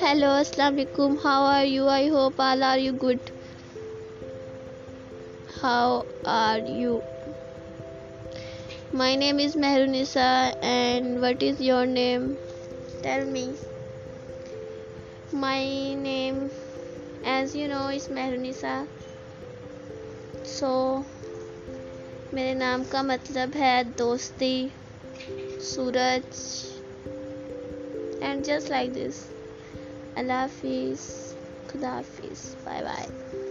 hello السلام علیکم how are you I hope all are you good how are you my name is Mehrunisa and what is your name tell me my name is you know is Mehrunisa so میرے نام کا مطلب ہے دوستی سورج and just like this اللہ حافظ خدا حافظ بائے بائے